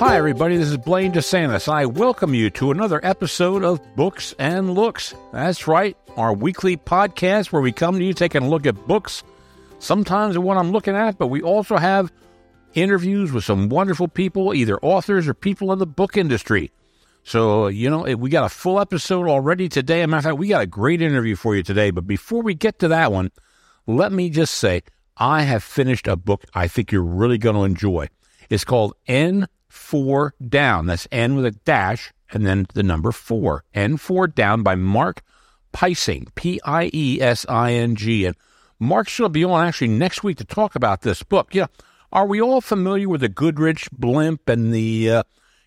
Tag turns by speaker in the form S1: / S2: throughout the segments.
S1: Hi, everybody. This is Blaine DeSantis. I welcome you to another episode of Books and Looks. That's right, our weekly podcast where we come to you taking a look at books, sometimes what I'm looking at, but we also have interviews with some wonderful people, either authors or people in the book industry. So, you know, we got a full episode already today. As a matter of fact, we got a great interview for you today. But before we get to that one, let me just say I have finished a book I think you're really going to enjoy. It's called N4 Down. That's N with a dash and then the number four. N4 Down by Mark Piesing, P I E S I N G. And Mark's going to be on actually next week to talk about this book. Yeah. Are we all familiar with the Goodrich blimp and the uh,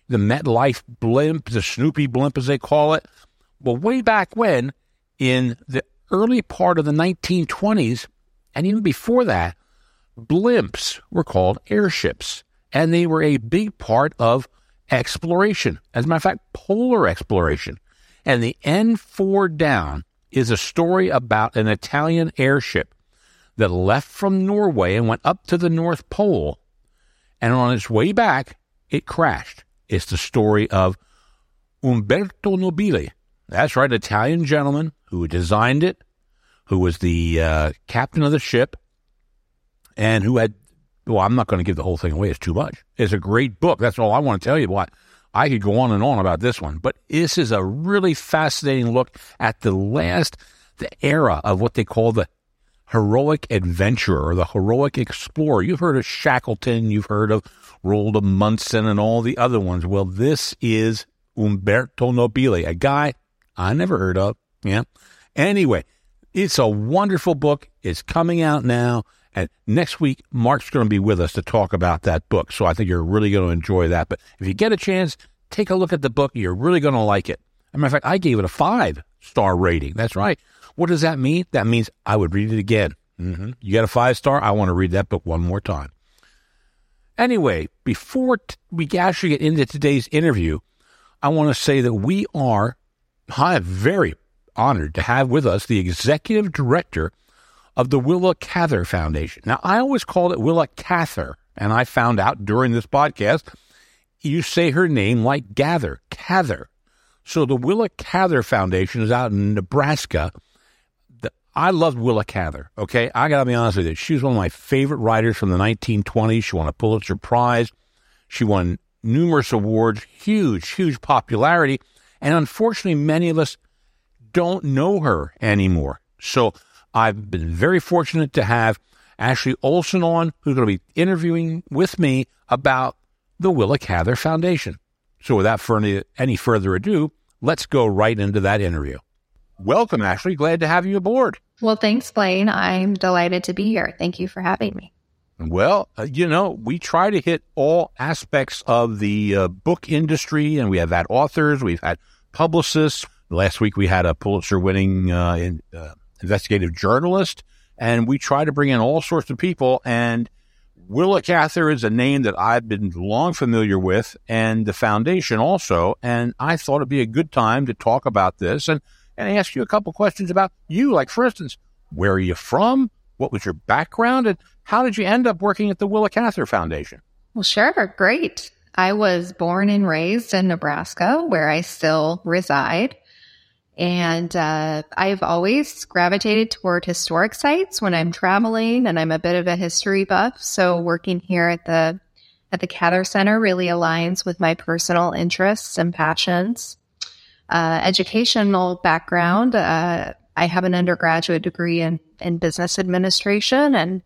S1: the MetLife blimp, the Snoopy blimp as they call it? Well, way back when, in the early part of the 1920s, and even before that, blimps were called airships, and they were a big part of exploration. As a matter of fact, polar exploration. And the N4 Down is a story about an Italian airship that left from Norway and went up to the North Pole. And on its way back, it crashed. It's the story of Umberto Nobile. That's right, Italian gentleman who designed it, who was the uh, captain of the ship, and who had. Well, I'm not going to give the whole thing away. It's too much. It's a great book. That's all I want to tell you. What I could go on and on about this one, but this is a really fascinating look at the last, the era of what they call the heroic adventurer or the heroic explorer. You've heard of Shackleton, you've heard of Roald Amundsen, and all the other ones. Well, this is Umberto Nobile, a guy I never heard of. Yeah. Anyway, it's a wonderful book. It's coming out now. And next week, Mark's going to be with us to talk about that book. So I think you're really going to enjoy that. But if you get a chance, take a look at the book. You're really going to like it. As a matter of fact, I gave it a five star rating. That's right. What does that mean? That means I would read it again. Mm-hmm. You got a five star? I want to read that book one more time. Anyway, before t- we actually get into today's interview, I want to say that we are I'm very honored to have with us the executive director of the Willa Cather Foundation. Now, I always called it Willa Cather, and I found out during this podcast you say her name like Gather, Cather. So the Willa Cather Foundation is out in Nebraska. The, I loved Willa Cather. Okay, I got to be honest with you. She was one of my favorite writers from the 1920s. She won a Pulitzer Prize. She won numerous awards, huge, huge popularity. And unfortunately, many of us don't know her anymore. So I've been very fortunate to have Ashley Olson on, who's going to be interviewing with me about the Willa Cather Foundation. So without any further ado, let's go right into that interview. Welcome, Ashley. Glad to have you aboard.
S2: Well, thanks, Blaine. I'm delighted to be here. Thank you for having me.
S1: Well, uh, you know, we try to hit all aspects of the uh, book industry, and we have had authors, we've had publicists. Last week we had a Pulitzer winning uh, in, uh, investigative journalist, and we try to bring in all sorts of people. And Willa Cather is a name that I've been long familiar with, and the foundation also. And I thought it'd be a good time to talk about this and, and ask you a couple questions about you. Like, for instance, where are you from? What was your background? And how did you end up working at the Willa Cather Foundation?
S2: Well, sure. Great. I was born and raised in Nebraska, where I still reside. And uh, I've always gravitated toward historic sites when I'm traveling, and I'm a bit of a history buff. So working here at the at the Cather Center really aligns with my personal interests and passions. Uh, educational background: uh, I have an undergraduate degree in in business administration, and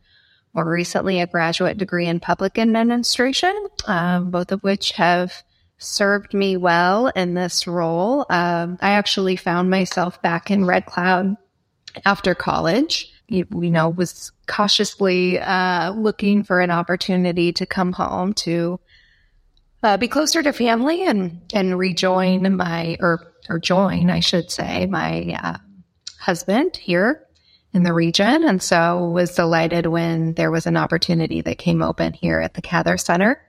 S2: more recently a graduate degree in public administration, um, both of which have served me well in this role. Um, I actually found myself back in Red Cloud after college. You, you know, was cautiously uh, looking for an opportunity to come home to uh, be closer to family and and rejoin my or or join, I should say, my uh, husband here in the region. And so was delighted when there was an opportunity that came open here at the Cather Center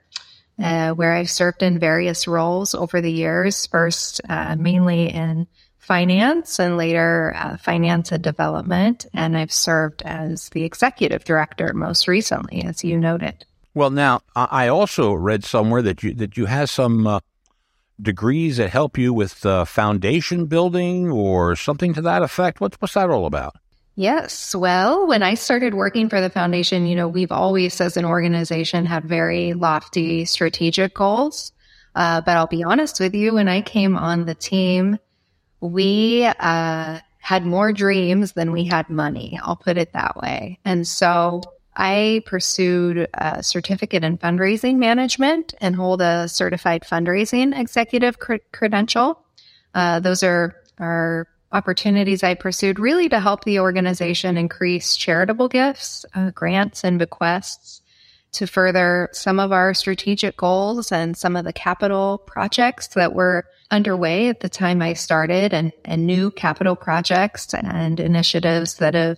S2: uh, where I've served in various roles over the years, first uh, mainly in finance and later uh, finance and development. And I've served as the executive director most recently, as you noted.
S1: Well, now I also read somewhere that you that you have some uh, degrees that help you with uh, foundation building or something to that effect. What's what's that all about?
S2: Yes. Well, when I started working for the foundation, you know, we've always, as an organization, had very lofty strategic goals. Uh, but I'll be honest with you, when I came on the team, we uh, had more dreams than we had money. I'll put it that way. And so I pursued a certificate in fundraising management and hold a certified fundraising executive cr- credential. Uh, those are, are opportunities I pursued really to help the organization increase charitable gifts, uh, grants, and bequests to further some of our strategic goals and some of the capital projects that were underway at the time I started and, and new capital projects and initiatives that have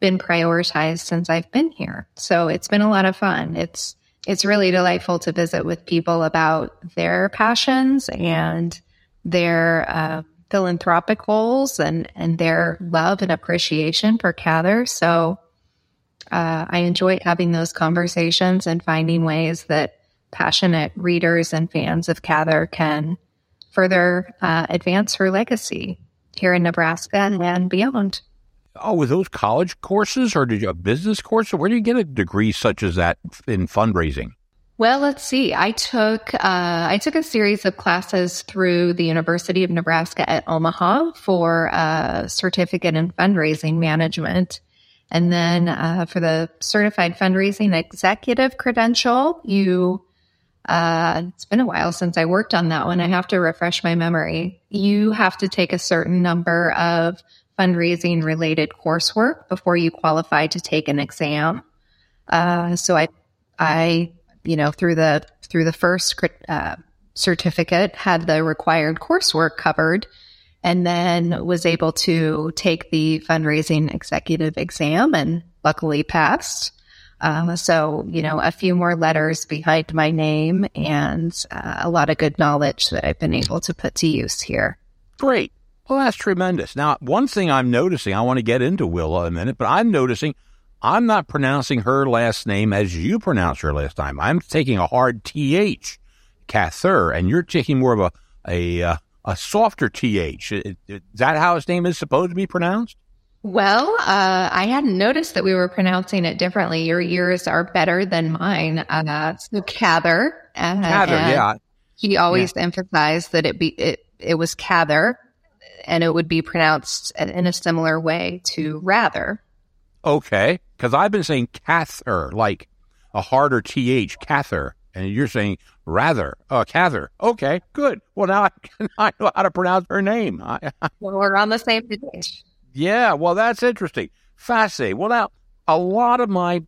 S2: been prioritized since I've been here. So it's been a lot of fun. It's it's really delightful to visit with people about their passions and their uh, philanthropic goals and, and their love and appreciation for Cather. So uh, I enjoy having those conversations and finding ways that passionate readers and fans of Cather can further uh, advance her legacy here in Nebraska and beyond.
S1: Oh, with those college courses or did you a business course? Where do you get a degree such as that in fundraising?
S2: Well, let's see. I took uh, I took a series of classes through the University of Nebraska at Omaha for a certificate in fundraising management, and then uh, for the certified fundraising executive credential, you. Uh, it's been a while since I worked on that one. I have to refresh my memory. You have to take a certain number of fundraising related coursework before you qualify to take an exam. Uh, so I I you know, through the through the first uh, certificate, had the required coursework covered, and then was able to take the fundraising executive exam and luckily passed. Um, so, you know, a few more letters behind my name and uh, a lot of good knowledge that I've been able to put to use here.
S1: Great. Well, that's tremendous. Now, one thing I'm noticing, I want to get into Willa in a minute, but I'm noticing I'm not pronouncing her last name as you pronounce her last name. I'm taking a hard th, Cather, and you're taking more of a a uh, a softer th. Is that how his name is supposed to be pronounced?
S2: Well, uh, I hadn't noticed that we were pronouncing it differently. Your ears are better than mine. Uh, so Cather.
S1: Uh, Cather, yeah.
S2: He always yeah. emphasized that it be it, it was Cather, and it would be pronounced in a similar way to rather.
S1: Okay, because I've been saying Cather, like a harder th, Cather, and you're saying rather, uh, Cather. Okay, good. Well, now I, I know how to pronounce her name.
S2: well, we're on the same page.
S1: Yeah, well, that's interesting. Fascinating. Well, now a lot of my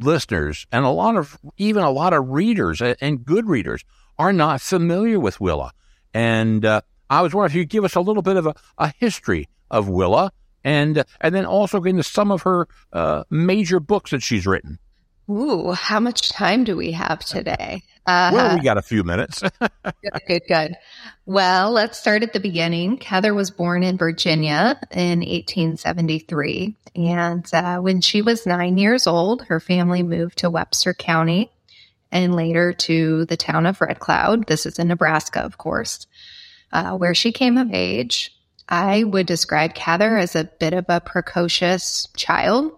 S1: listeners and a lot of even a lot of readers and good readers are not familiar with Willa, and uh, I was wondering if you could give us a little bit of a, a history of Willa and and then also into some of her uh, major books that she's written.
S2: Ooh, how much time do we have today?
S1: Uh, well, we got a few minutes.
S2: good, good, good. Well, let's start at the beginning. Cather was born in Virginia in 1873. And uh, when she was nine years old, her family moved to Webster County and later to the town of Red Cloud. This is in Nebraska, of course, uh, where she came of age. I would describe Cather as a bit of a precocious child.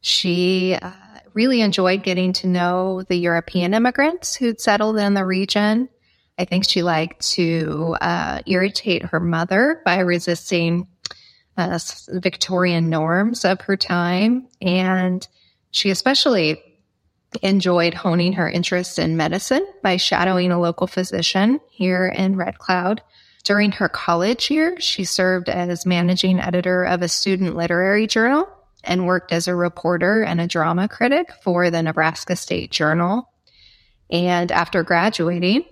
S2: She uh, really enjoyed getting to know the European immigrants who'd settled in the region. I think she liked to uh, irritate her mother by resisting uh, Victorian norms of her time. And she especially enjoyed honing her interest in medicine by shadowing a local physician here in Red Cloud. During her college year, she served as managing editor of a student literary journal and worked as a reporter and a drama critic for the Nebraska State Journal. And after graduating,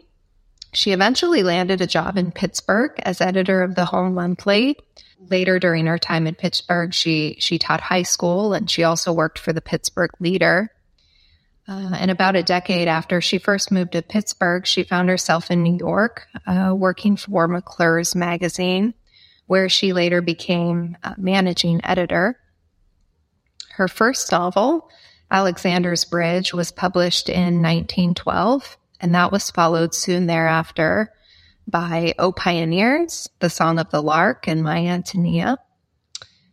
S2: she eventually landed a job in Pittsburgh as editor of the Home Monthly. Later during her time in Pittsburgh, she she taught high school and she also worked for the Pittsburgh Leader. Uh, and about a decade after she first moved to Pittsburgh, she found herself in New York uh, working for McClure's magazine, where she later became managing editor. Her first novel, Alexander's Bridge was published in 1912, and that was followed soon thereafter by O Pioneers, The Song of the Lark, and My Antonia.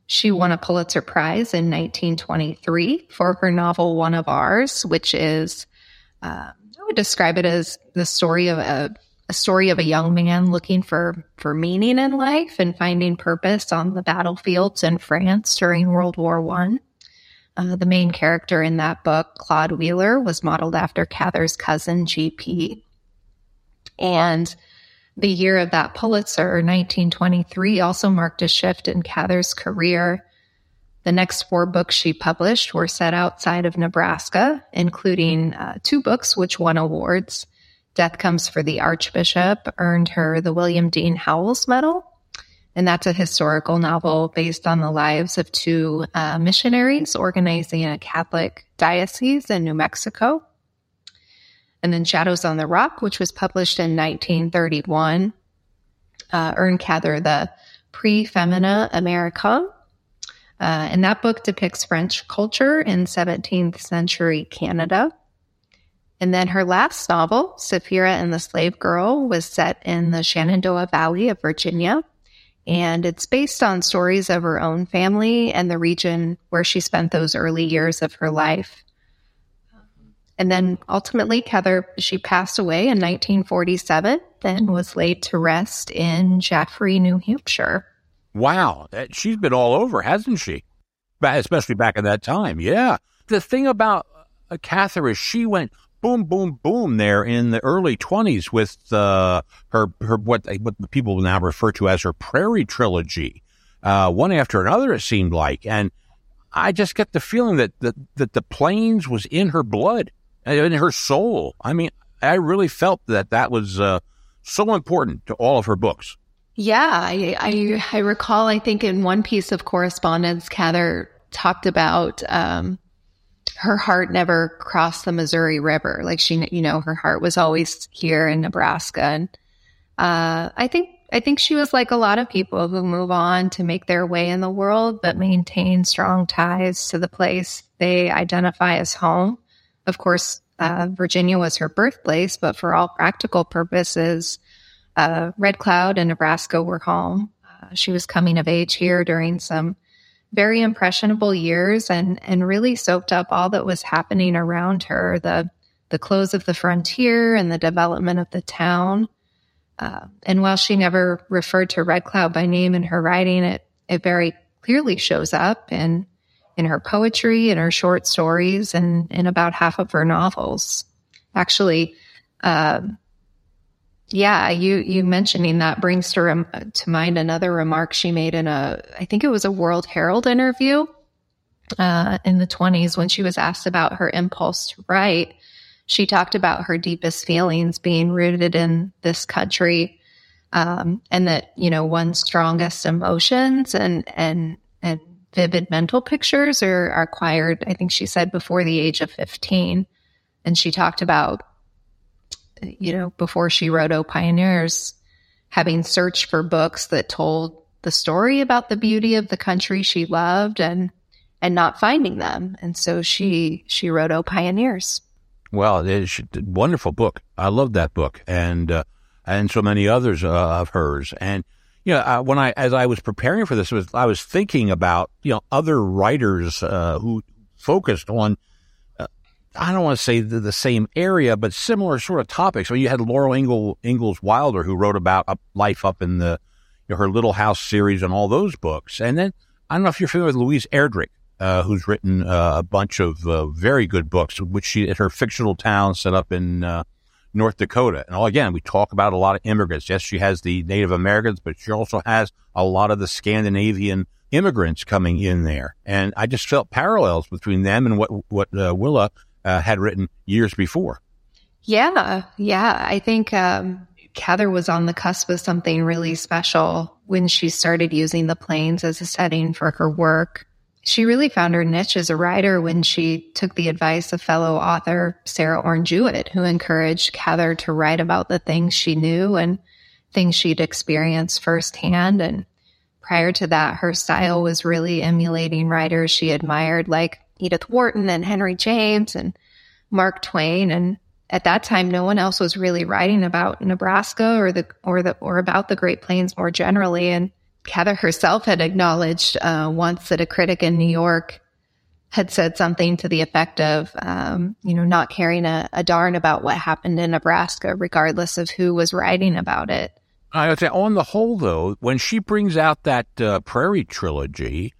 S2: She won a Pulitzer Prize in 1923 for her novel One of Ours, which is, uh, I would describe it as the story of a, a story of a young man looking for, for meaning in life and finding purpose on the battlefields in France during World War One. Uh, the main character in that book, Claude Wheeler, was modeled after Cather's cousin, G.P. And the year of that Pulitzer, 1923, also marked a shift in Cather's career. The next four books she published were set outside of Nebraska, including uh, two books which won awards. Death Comes for the Archbishop earned her the William Dean Howells Medal, and that's a historical novel based on the lives of two uh, missionaries organizing a Catholic diocese in New Mexico. And then Shadows on the Rock, which was published in 1931, uh, earned Cather the Prix Femina America. Uh, and that book depicts French culture in 17th century Canada. And then her last novel, Sapphira and the Slave Girl, was set in the Shenandoah Valley of Virginia and it's based on stories of her own family and the region where she spent those early years of her life. And then ultimately, Cather, she passed away in 1947, then was laid to rest in Jaffrey, New Hampshire.
S1: Wow. She's been all over, hasn't she? Especially back in that time. Yeah. The thing about uh, Cather is she went boom, boom, boom there in the early 20s with uh, her, her what, what people now refer to as her Prairie trilogy, uh, one after another, it seemed like. And I just get the feeling that, that, that the plains was in her blood, in her soul. I mean, I really felt that that was uh, so important to all of her books.
S2: Yeah, I, I, I recall. I think in one piece of correspondence, Cather talked about um, her heart never crossed the Missouri River. Like she, you know, her heart was always here in Nebraska. And uh, I think I think she was like a lot of people who move on to make their way in the world, but maintain strong ties to the place they identify as home. Of course, uh, Virginia was her birthplace, but for all practical purposes, uh, Red Cloud and Nebraska were home. Uh, she was coming of age here during some very impressionable years and and really soaked up all that was happening around her the the close of the frontier and the development of the town uh, and while she never referred to red cloud by name in her writing it it very clearly shows up in in her poetry in her short stories and in about half of her novels actually uh, yeah, you you mentioning that brings to rem- to mind another remark she made in a I think it was a World Herald interview uh, in the 20s when she was asked about her impulse to write. She talked about her deepest feelings being rooted in this country, um, and that you know one's strongest emotions and and vivid mental pictures are, acquired. I think she said before the age of 15, and she talked about you know, before she wrote O Pioneers, having searched for books that told the story about the beauty of the country she loved and and not finding them. And so she she wrote O Pioneers.
S1: Well, it's a wonderful book. I love that book and uh, and so many others uh, of hers. And you know, uh, when I as I was preparing for this, was I was thinking about you know other writers uh, who focused on I don't want to say the, the, same area, but similar sort of topics. So you had Laurel Ingle, Ingalls Wilder, who wrote about up, life up in the you know, her Little House series and all those books. And then I don't know if you're familiar with Louise Erdrich, uh, who's written uh, a bunch of uh, very good books, which she at her fictional town set up in uh, North Dakota. And all, again, we talk about a lot of immigrants. Yes, she has the Native Americans, but she also has a lot of the Scandinavian immigrants coming in there. And I just felt parallels between them and what what uh, Willa uh, had written years before.
S2: Yeah, yeah. I think um, Cather was on the cusp of something really special when she started using the plains as a setting for her work. She really found her niche as a writer when she took the advice of fellow author Sarah Orne Jewett, who encouraged Cather to write about the things she knew and things she'd experienced firsthand. And prior to that, her style was really emulating writers she admired, like Edith Wharton and Henry James and Mark Twain. And at that time, no one else was really writing about Nebraska or the or the or about the Great Plains more generally. And Cather herself had acknowledged uh, once that a critic in New York had said something to the effect of, um, you know, not caring a, a, darn about what happened in Nebraska, regardless of who was writing about it.
S1: I would say, on the whole, though, when she brings out that uh, Prairie trilogy,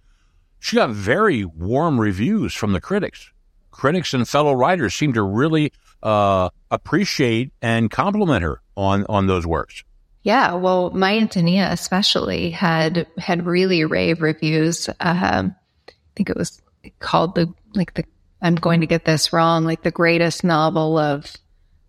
S1: she got very warm reviews from the critics. Critics and fellow writers seem to really uh, appreciate and compliment her on on those works.
S2: Yeah, well, my Antonia especially had had really rave reviews. Um, I think it was called the like the I'm going to get this wrong, like the greatest novel of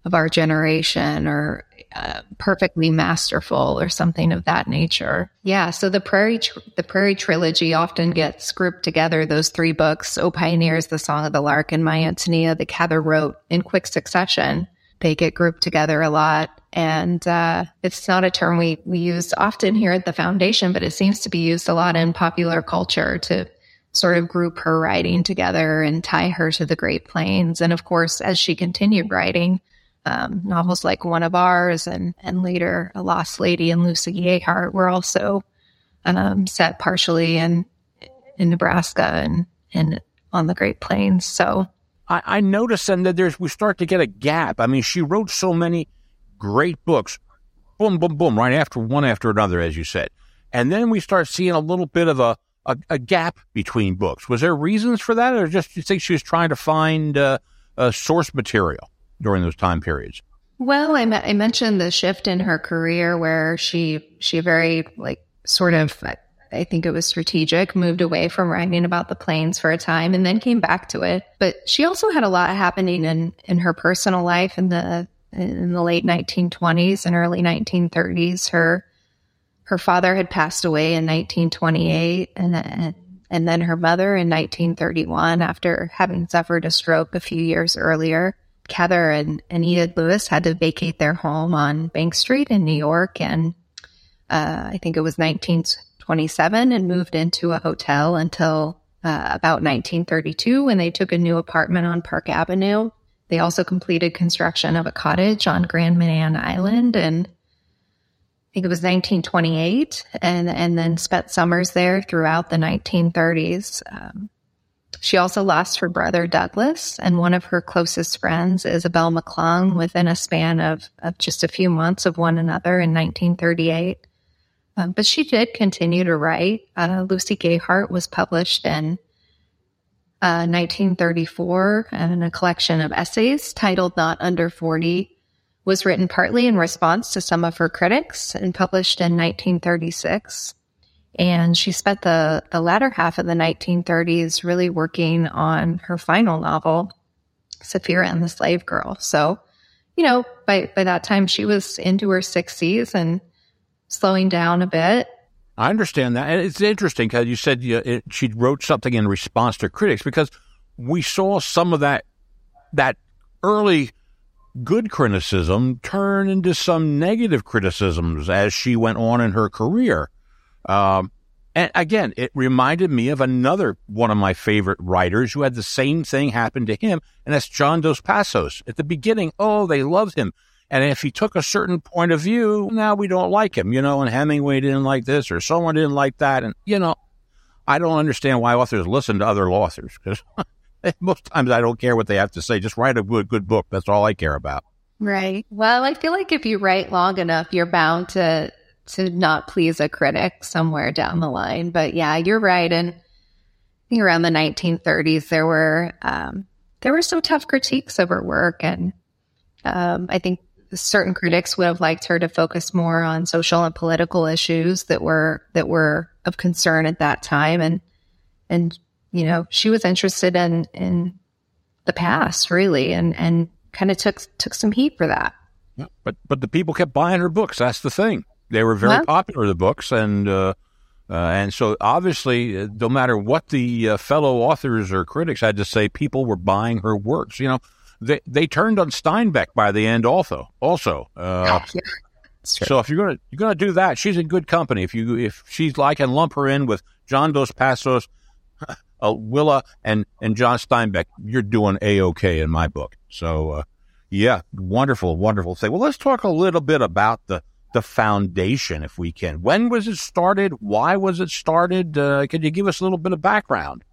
S2: of our generation, or uh, perfectly masterful, or something of that nature. Yeah, so the Prairie tr- the Prairie trilogy often gets grouped together. Those three books: "O Pioneers," "The Song of the Lark," and "My Antonia," that Cather wrote in quick succession. They get grouped together a lot and uh, it's not a term we, we use often here at the foundation, but it seems to be used a lot in popular culture to sort of group her writing together and tie her to the Great Plains. And of course, as she continued writing, um, novels like One of Ours and, and later A Lost Lady and Lucy Gayheart were also um, set partially in in Nebraska and, and on the Great Plains. So
S1: I, I noticed then that there's we start to get a gap. I mean, she wrote so many great books, boom, boom, boom, right after one after another, as you said. And then we start seeing a little bit of a, a, a gap between books. Was there reasons for that, or just you think she was trying to find uh, a source material during those time periods?
S2: Well, I, I mentioned the shift in her career where she she very like sort of I think it was strategic, moved away from writing about the plains for a time and then came back to it. But she also had a lot happening in in her personal life in the in the late 1920s and early 1930s. Her her father had passed away in 1928, and and, then her mother in 1931 after having suffered a stroke a few years earlier. Cather and, and Edith Lewis had to vacate their home on Bank Street in New York, and uh, I think it was 1927, and moved into a hotel until uh, about 1932 when they took a new apartment on Park Avenue. They also completed construction of a cottage on Grand Manan Island and I think it was 1928 and, and then spent summers there throughout the 1930s. Um, she also lost her brother Douglas and one of her closest friends, Isabel McClung, within a span of, of just a few months of one another in 1938. Um, but she did continue to write. Uh, Lucy Gayheart was published in 1934, uh, and a collection of essays titled Not Under 40 was written partly in response to some of her critics and published in 1936. And she spent the, the latter half of the 1930s really working on her final novel, Sapphira and the Slave Girl. So, you know, by, by that time she was into her 60s and slowing down a bit
S1: I understand that. And it's interesting because you said you, it, she wrote something in response to critics because we saw some of that that early good criticism turn into some negative criticisms as she went on in her career. Um, and again, it reminded me of another one of my favorite writers who had the same thing happen to him, and that's John Dos Passos. At the beginning, oh, they loved him. And if he took a certain point of view, now we don't like him, you know, and Hemingway didn't like this or someone didn't like that. And, you know, I don't understand why authors listen to other authors because most times I don't care what they have to say. Just write a good, good book. That's all I care about.
S2: Right. Well, I feel like if you write long enough, you're bound to to not please a critic somewhere down the line. But yeah, you're right. And I think around the 1930s, there were um, there were some tough critiques of her work, and um, I think certain critics would have liked her to focus more on social and political issues that were that were of concern at that time. And and you know she was interested in in the past really and and kind of took took some heat for that.
S1: Yeah, but but the people kept buying her books. That's the thing. They were very well, popular the books and uh, uh, and so obviously uh, no matter what the uh, fellow authors or critics had to say people were buying her works you know they they turned on Steinbeck by the end. Also, also. Uh, yeah. So if you're gonna you're gonna do that, she's in good company. If you if she's like and lump her in with John Dos Passos, uh, Willa and, and John Steinbeck, you're doing A-OK in my book. So, uh, yeah, wonderful, wonderful thing. Well, let's talk a little bit about the, the foundation, if we can. When was it started? Why was it started? Uh, could you give us a little bit of background?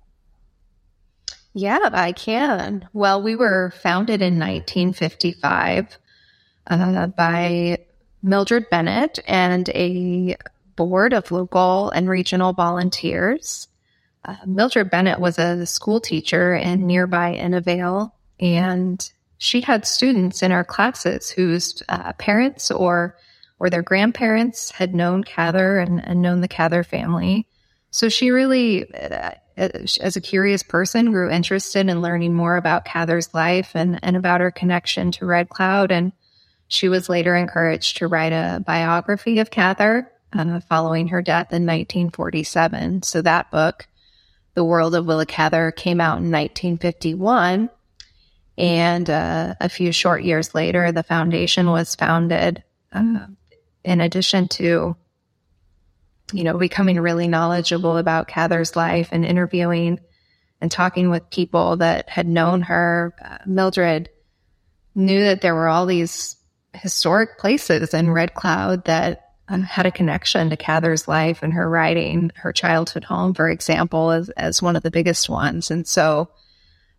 S2: Yeah, I can. Well, we were founded in 1955 uh, by Mildred Bennett and a board of local and regional volunteers. Uh, Mildred Bennett was a school teacher in nearby Inavale, and she had students in our classes whose uh, parents or or their grandparents had known Cather and, and, known the Cather family. So she really, uh, as a curious person, grew interested in learning more about Cather's life and, and about her connection to Red Cloud. And she was later encouraged to write a biography of Cather uh, following her death in 1947. So that book, The World of Willa Cather, came out in 1951. And uh, a few short years later, the foundation was founded. Uh, in addition to, you know, becoming really knowledgeable about Cather's life and interviewing and talking with people that had known her, uh, Mildred knew that there were all these historic places in Red Cloud that um, had a connection to Cather's life and her writing, her childhood home, for example, as, as one of the biggest ones. And so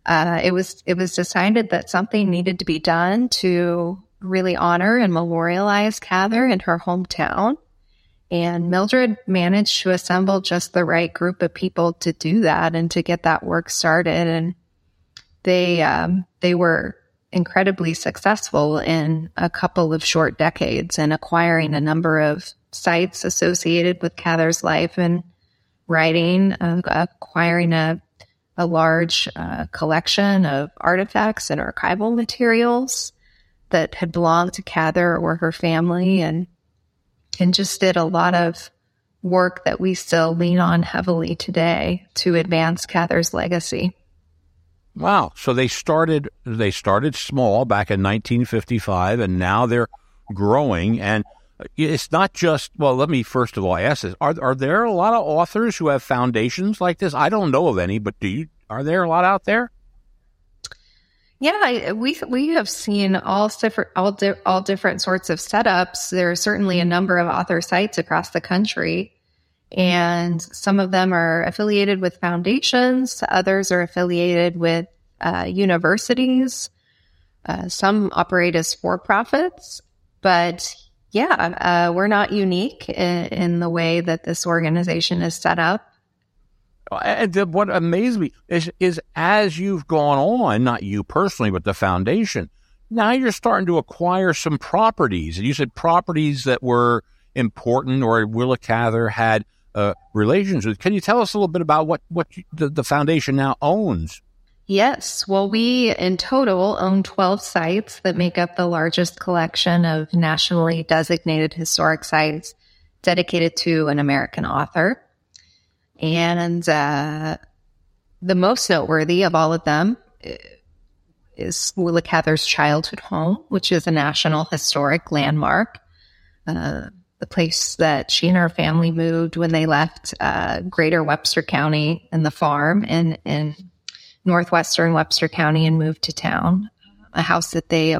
S2: uh, it was it was decided that something needed to be done to really honor and memorialize Cather in her hometown. And Mildred managed to assemble just the right group of people to do that and to get that work started. And they um, they were incredibly successful in a couple of short decades and acquiring a number of sites associated with Cather's life and writing, uh, acquiring a, a large uh, collection of artifacts and archival materials that had belonged to Cather or her family and and just did a lot of work that we still lean on heavily today to advance Cather's legacy.
S1: Wow. So they started they started small back in 1955 and now they're growing and it's not just well let me first of all ask this are are there a lot of authors who have foundations like this i don't know of any but do you are there a lot out there
S2: yeah we we have seen all different all, di- all different sorts of setups there are certainly a number of author sites across the country and some of them are affiliated with foundations, others are affiliated with uh, universities. Uh, some operate as for profits, but yeah, uh, we're not unique in, in, the way that this organization is set up.
S1: And what amazed me is, is as you've gone on, not you personally, but the foundation, now you're starting to acquire some properties. And you said properties that were important or Willa Cather had uh, relations with. Can you tell us a little bit about what what the, the foundation now owns?
S2: Yes. Well, we in total own 12 sites that make up the largest collection of nationally designated historic sites dedicated to an American author. And uh, the most noteworthy of all of them uh, is Willa Cather's childhood home, which is a national historic landmark. Uh, the place that she and her family moved when they left uh, Greater Webster County and the farm in in northwestern Webster County and moved to town. A house that they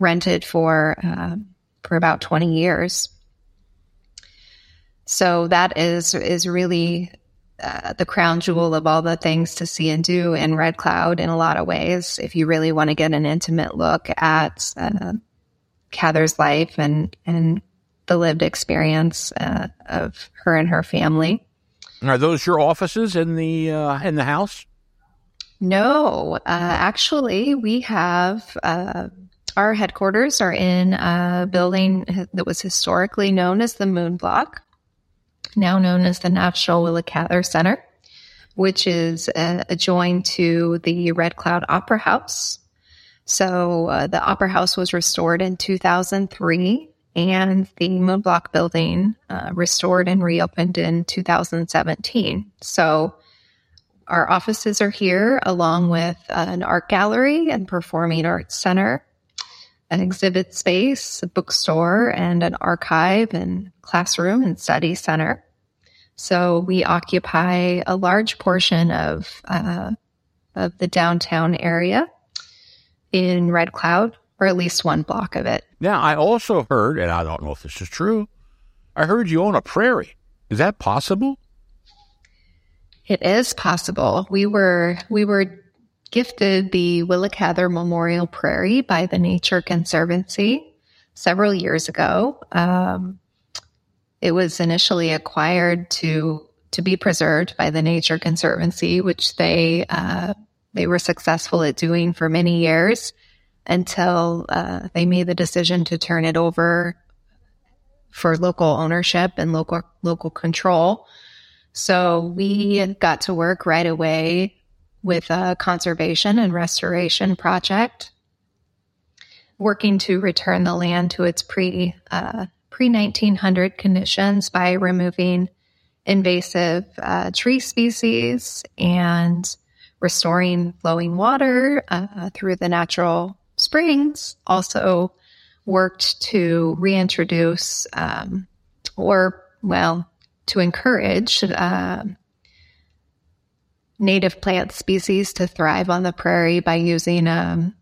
S2: rented for uh, for about twenty years. So that is is really uh, the crown jewel of all the things to see and do in Red Cloud in a lot of ways. If you really want to get an intimate look at uh, Cather's life and and the lived experience uh, of her and her family.
S1: Are those your offices in the uh, in the house?
S2: No, uh, actually, we have uh, our headquarters are in a building that was historically known as the Moon Block, now known as the National Willa Cather Center, which is uh, adjoined to the Red Cloud Opera House. So uh, the Opera House was restored in 2003 and the Moonblock building uh, restored and reopened in 2017. So our offices are here along with an art gallery and performing arts center, an exhibit space, a bookstore, and an archive and classroom and study center. So we occupy a large portion of uh, of the downtown area in Red Cloud, or at least one block of it.
S1: Now, I also heard, and I don't know if this is true, I heard you own a prairie. Is that possible?
S2: It is possible. We were we were gifted the Willa Cather Memorial Prairie by the Nature Conservancy several years ago. Um, it was initially acquired to to be preserved by the Nature Conservancy, which they uh, they were successful at doing for many years until uh, they made the decision to turn it over for local ownership and local local control. So we got to work right away with a conservation and restoration project, working to return the land to its pre uh, pre 1900 conditions by removing invasive uh, tree species and restoring flowing water uh, through the natural springs. Also worked to reintroduce um, or well to encourage uh, native plant species to thrive on the prairie by using um,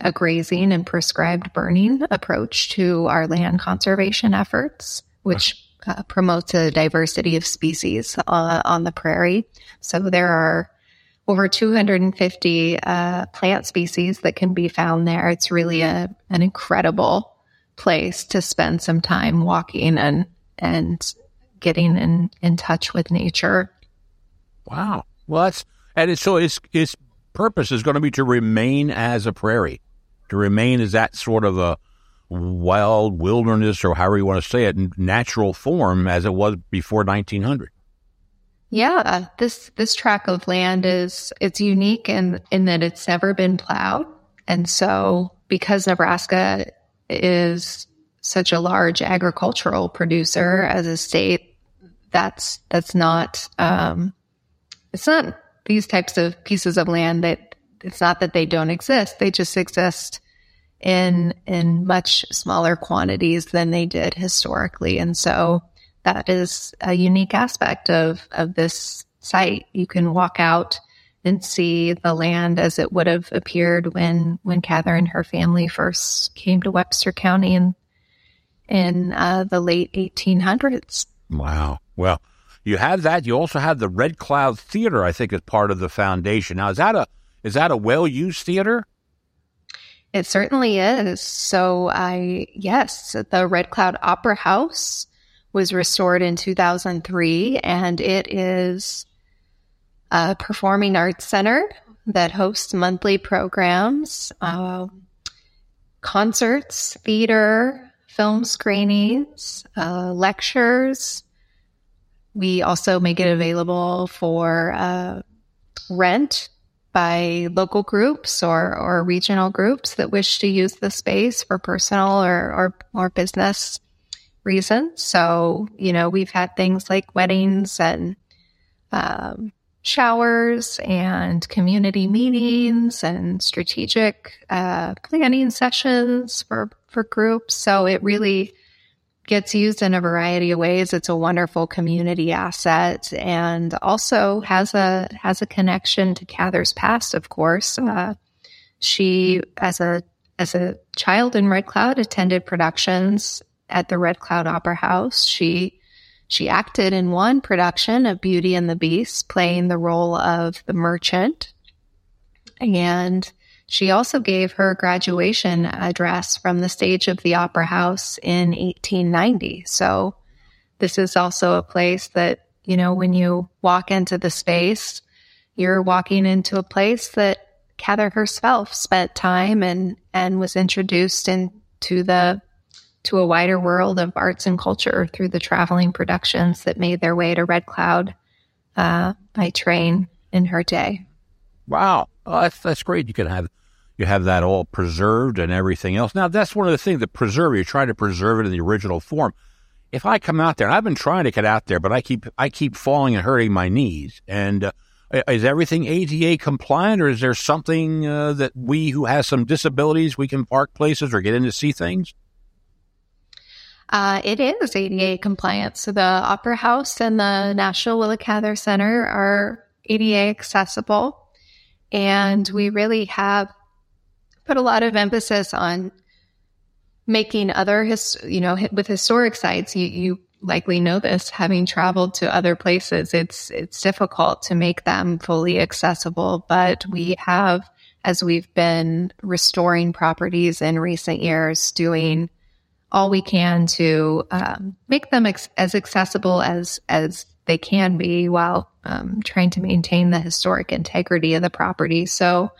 S2: a grazing and prescribed burning approach to our land conservation efforts, which uh, promotes a diversity of species uh, on the prairie. So there are over 250 uh, plant species that can be found there. It's really a, an incredible place to spend some time walking and and getting in, in touch with nature.
S1: Wow. Well, that's and so its its purpose is going to be to remain as a prairie, to remain as that sort of a wild wilderness or however you want to say it, natural form as it was before 1900.
S2: Yeah, this this tract of land is it's unique in in that it's never been plowed, and so because Nebraska is such a large agricultural producer as a state, that's that's not um, it's not these types of pieces of land that it's not that they don't exist; they just exist in in much smaller quantities than they did historically, and so that is a unique aspect of, of this site. You can walk out and see the land as it would have appeared when, when Cather and her family first came to Webster County in, in uh, the late 1800s.
S1: Wow. Well, you have that. You also have the Red Cloud Theater, I think, as part of the foundation. Now, is that a is that a well used theater?
S2: It certainly is. So, I yes, the Red Cloud Opera House was restored in 2003, and it is a performing arts center that hosts monthly programs, uh, concerts, theater, film screenings, uh, lectures. We also make it available for uh, rent by local groups or, or regional groups that wish to use the space for personal or, or, or business reasons. So, you know, we've had things like weddings and um, showers and community meetings and strategic uh, planning sessions for, for groups. So it really gets used in a variety of ways. It's a wonderful community asset and also has a has a connection to Cather's past, of course. Uh, she, as a as a child in Red Cloud, attended productions at the Red Cloud Opera House. She she acted in one production of Beauty and the Beast, playing the role of the merchant. And she also gave her graduation address from the stage of the Opera House in 1890. So this is also a place that, you know, when you walk into the space, you're walking into a place that Cather herself spent time and, and was introduced into the to a wider world of arts and culture through the traveling productions that made their way to Red Cloud uh, by train in her day.
S1: Wow, oh, that's that's great. You can have you have that all preserved and everything else. Now that's one of the things that preserve. You're trying to preserve it in the original form. If I come out there, and I've been trying to get out there, but I keep I keep falling and hurting my knees. And uh, is everything ADA compliant, or is there something uh, that we who have some disabilities we can park places or get in to see things?
S2: Uh, it is ADA compliant. So the Opera House and the National Willa Cather Center are ADA accessible. And we really have put a lot of emphasis on making other, his, you know, with historic sites. You, you likely know this, having traveled to other places, it's, it's difficult to make them fully accessible, but we have, as we've been restoring properties in recent years, doing all we can to um, make them ex- as accessible as as they can be while um, trying to maintain the historic integrity of the property. So,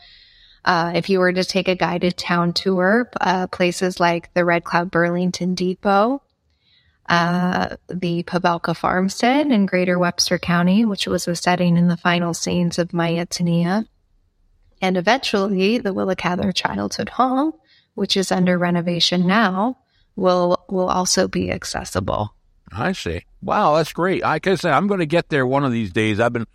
S2: uh, if you were to take a guided town tour, uh, places like the Red Cloud Burlington Depot, uh, the Pavelka Farmstead in Greater Webster County, which was the setting in the final scenes of My Antonia, and eventually the Willa Cather Childhood Home, which is under renovation now, will will also be accessible.
S1: I see. Wow, that's great. I can say I'm going to get there one of these days. I've been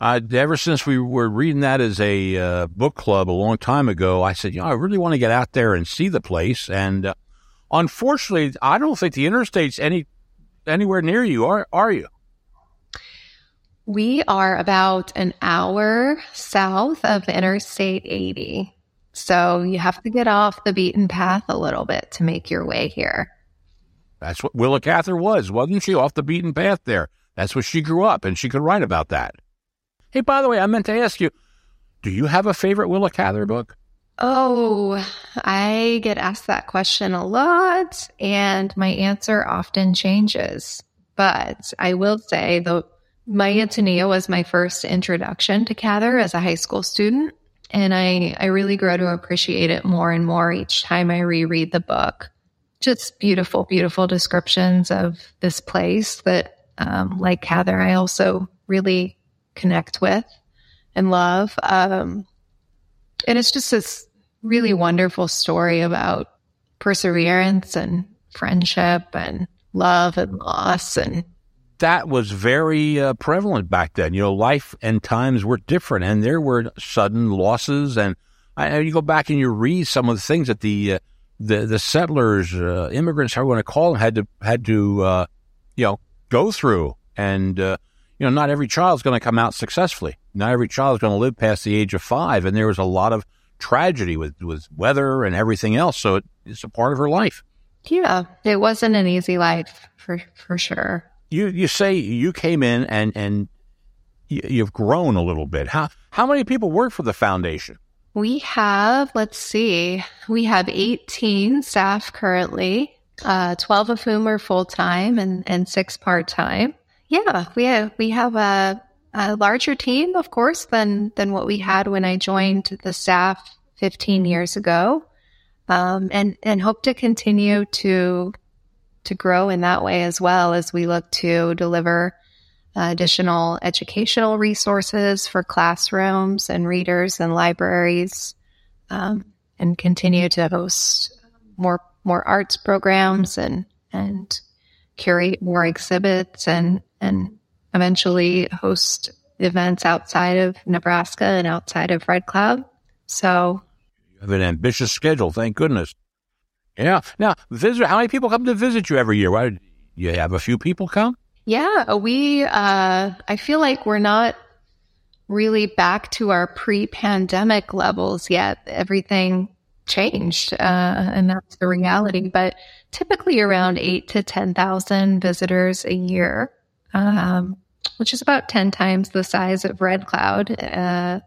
S1: uh, ever since we were reading that as a uh, book club a long time ago. I said, you know, I really want to get out there and see the place. And uh, unfortunately, I don't think the interstate's any anywhere near you. Are are you?
S2: We are about an hour south of Interstate 80. So you have to get off the beaten path a little bit to make your way here.
S1: That's what Willa Cather was, wasn't she? Off the beaten path there. That's where she grew up, and she could write about that. Hey, by the way, I meant to ask you, do you have a favorite Willa Cather book?
S2: Oh, I get asked that question a lot, and my answer often changes. But I will say, the My Antonia was my first introduction to Cather as a high school student. And I, I really grow to appreciate it more and more each time I reread the book. Just beautiful, beautiful descriptions of this place that, um, like Cather, I also really connect with and love. Um, and it's just this really wonderful story about perseverance and friendship and love and loss and
S1: that was very uh, prevalent back then. You know, life and times were different, and there were sudden losses. And I, you go back and you read some of the things that the uh, the the settlers, uh, immigrants, how you want to call them, had to had to uh, you know go through. And uh, you know, not every child's going to come out successfully. Not every child is going to live past the age of five. And there was a lot of tragedy with with weather and everything else. So it, it's a part of her life.
S2: Yeah, it wasn't an easy life for for sure
S1: you you say you came in and and you've grown a little bit. How how many people work for the foundation?
S2: We have, let's see, we have 18 staff currently, uh, 12 of whom are full time and, and six part time. Yeah, we have, we have a, a larger team, of course, than, than what we had when I joined the staff 15 years ago. Um, and, and hope to continue to to grow in that way as well as we look to deliver additional educational resources for classrooms and readers and libraries, um, and continue to host more more arts programs and and curate more exhibits and and eventually host events outside of Nebraska and outside of Red Cloud. So
S1: you have an ambitious schedule, thank goodness. Yeah. Now, visit. How many people come to visit you every year? Why you have a few people come?
S2: Yeah, we. Uh, I feel like we're not really back to our pre-pandemic levels yet. Everything changed, uh, and that's the reality. But typically, around eight to ten thousand visitors a year, um, which is about ten times the size of Red Cloud. Uh,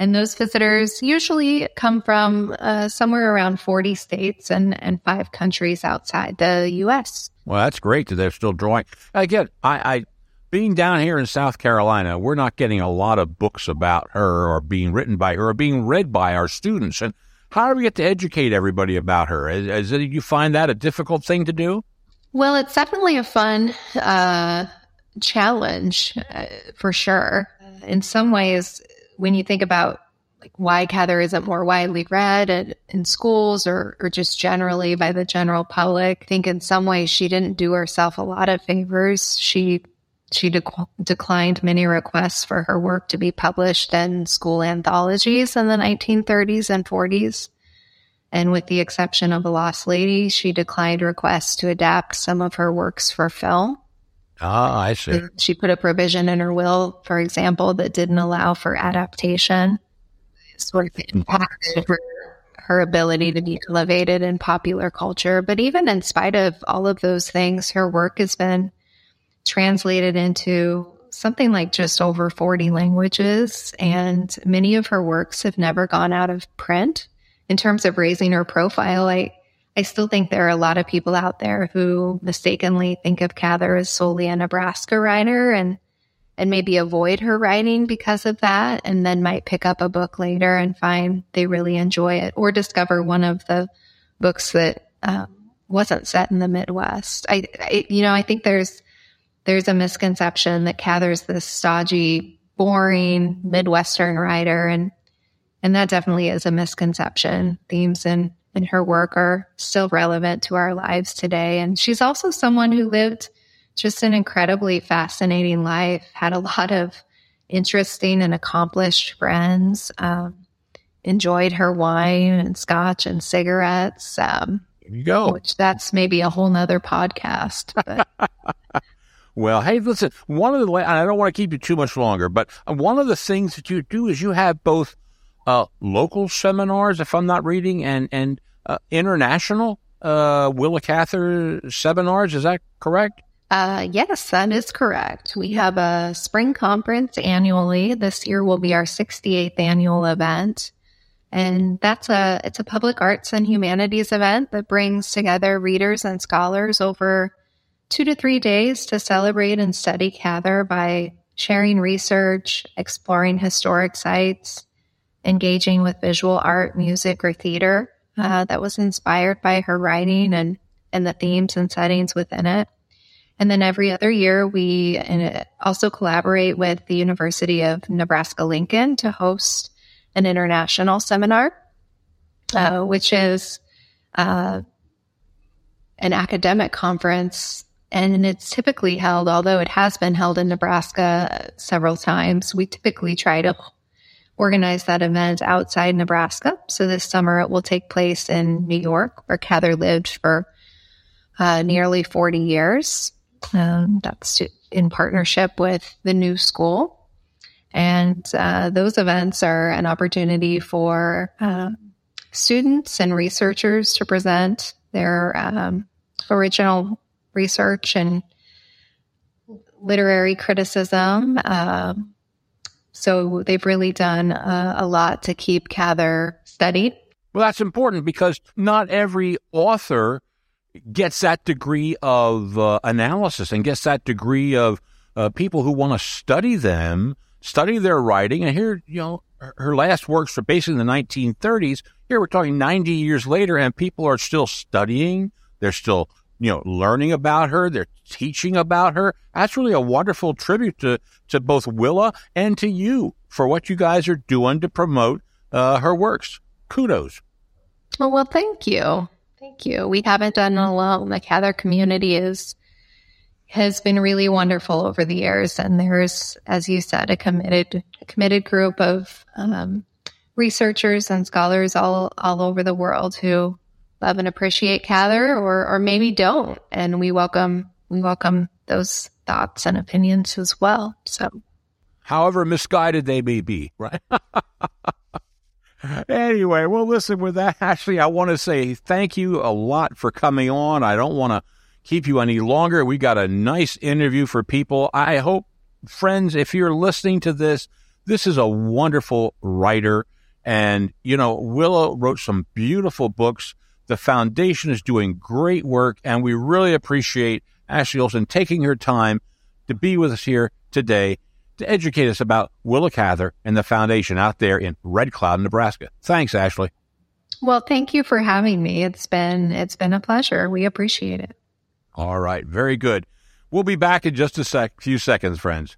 S2: and those visitors usually come from uh, somewhere around 40 states and, and five countries outside the U.S.
S1: Well, that's great that they're still drawing. Again, I, I being down here in South Carolina, we're not getting a lot of books about her or being written by her or being read by our students. And how do we get to educate everybody about her? Is, is you find that a difficult thing to do?
S2: Well, it's definitely a fun uh, challenge uh, for sure. In some ways, when you think about like why Cather isn't more widely read at, in schools or, or just generally by the general public, I think in some ways she didn't do herself a lot of favors. She she de- declined many requests for her work to be published in school anthologies in the 1930s and 40s. And with the exception of The Lost Lady, she declined requests to adapt some of her works for film.
S1: Ah, I see.
S2: She put a provision in her will, for example, that didn't allow for adaptation. Sort of impacted her, her ability to be elevated in popular culture. But even in spite of all of those things, her work has been translated into something like just over 40 languages, and many of her works have never gone out of print. In terms of raising her profile, I, I still think there are a lot of people out there who mistakenly think of Cather as solely a Nebraska writer and and maybe avoid her writing because of that, and then might pick up a book later and find they really enjoy it, or discover one of the books that um, wasn't set in the Midwest. I, I, you know, I think there's there's a misconception that Cather's this stodgy, boring Midwestern writer, and and that definitely is a misconception. Themes in in her work are still relevant to our lives today, and she's also someone who lived just an incredibly fascinating life. Had a lot of interesting and accomplished friends. Um, enjoyed her wine and scotch and cigarettes. Um,
S1: you go.
S2: Which that's maybe a whole nother podcast. But
S1: Well, hey, listen, one of the, I don't want to keep you too much longer, but one of the things that you do is you have both uh, local seminars, if I'm not reading, and, and uh, international uh, Willa Cather seminars. Is that correct?
S2: Uh, yes, that is correct. We have a spring conference annually. This year will be our 68th annual event. And that's a, it's a public arts and humanities event that brings together readers and scholars over two to three days to celebrate and study Cather by sharing research, exploring historic sites, engaging with visual art, music, or theater uh, that was inspired by her writing and, and the themes and settings within it. And then every other year, we also collaborate with the University of Nebraska Lincoln to host an international seminar, uh, which is uh, an academic conference and it's typically held, although it has been held in Nebraska several times, we typically try to organize that event outside Nebraska. So this summer it will take place in New York, where Cather lived for uh, nearly 40 years. Um, that's in partnership with the new school. And uh, those events are an opportunity for uh, students and researchers to present their um, original research and literary criticism. Uh, so they've really done uh, a lot to keep Cather studied.
S1: Well, that's important because not every author gets that degree of uh, analysis and gets that degree of uh, people who want to study them, study their writing. And here, you know, her last works were basically in the 1930s. Here we're talking 90 years later, and people are still studying. They're still you know, learning about her. They're teaching about her. That's really a wonderful tribute to, to both Willa and to you for what you guys are doing to promote uh, her works. Kudos.
S2: Oh, well, thank you. Thank you. We haven't done it alone. The Cather community is has been really wonderful over the years, and there's, as you said, a committed a committed group of um, researchers and scholars all all over the world who love and appreciate Cather or or maybe don't. And we welcome we welcome those thoughts and opinions as well. So
S1: however misguided they may be, right? anyway, well listen with that Ashley, I want to say thank you a lot for coming on. I don't want to keep you any longer. We got a nice interview for people. I hope friends, if you're listening to this, this is a wonderful writer. And, you know, Willa wrote some beautiful books. The foundation is doing great work, and we really appreciate Ashley Olson taking her time to be with us here today to educate us about Willa Cather and the foundation out there in Red Cloud, Nebraska. Thanks, Ashley.
S2: Well, thank you for having me. It's been it's been a pleasure. We appreciate it.
S1: All right, very good. We'll be back in just a sec, few seconds, friends.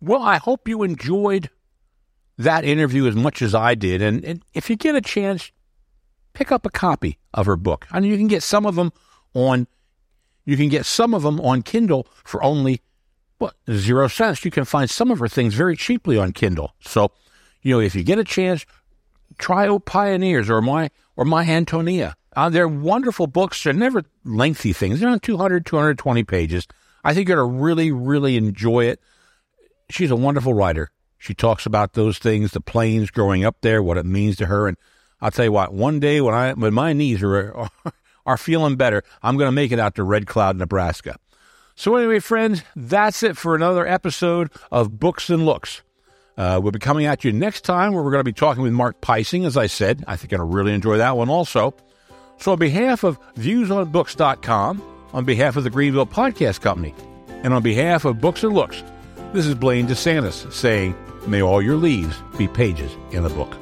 S1: Well, I hope you enjoyed that interview as much as I did, and, and if you get a chance, pick up a copy of her book. I mean, you can get some of them on, you can get some of them on Kindle for only what zero cents. You can find some of her things very cheaply on Kindle. So, you know, if you get a chance, try O Pioneers or my or My Antonia. Uh, they're wonderful books. They're never lengthy things. They're on 200, 220 pages. I think you're going to really, really enjoy it. She's a wonderful writer. She talks about those things, the plains growing up there, what it means to her. And I'll tell you what, one day when I when my knees are are, feeling better, I'm going to make it out to Red Cloud, Nebraska. So anyway, friends, that's it for another episode of Books and Looks. Uh, we'll be coming at you next time where we're going to be talking with Mark Pising, as I said. I think to really enjoy that one also. So, on behalf of viewsonbooks.com, on behalf of the Greenville Podcast Company, and on behalf of Books and Looks, this is Blaine DeSantis saying, May all your leaves be pages in a book.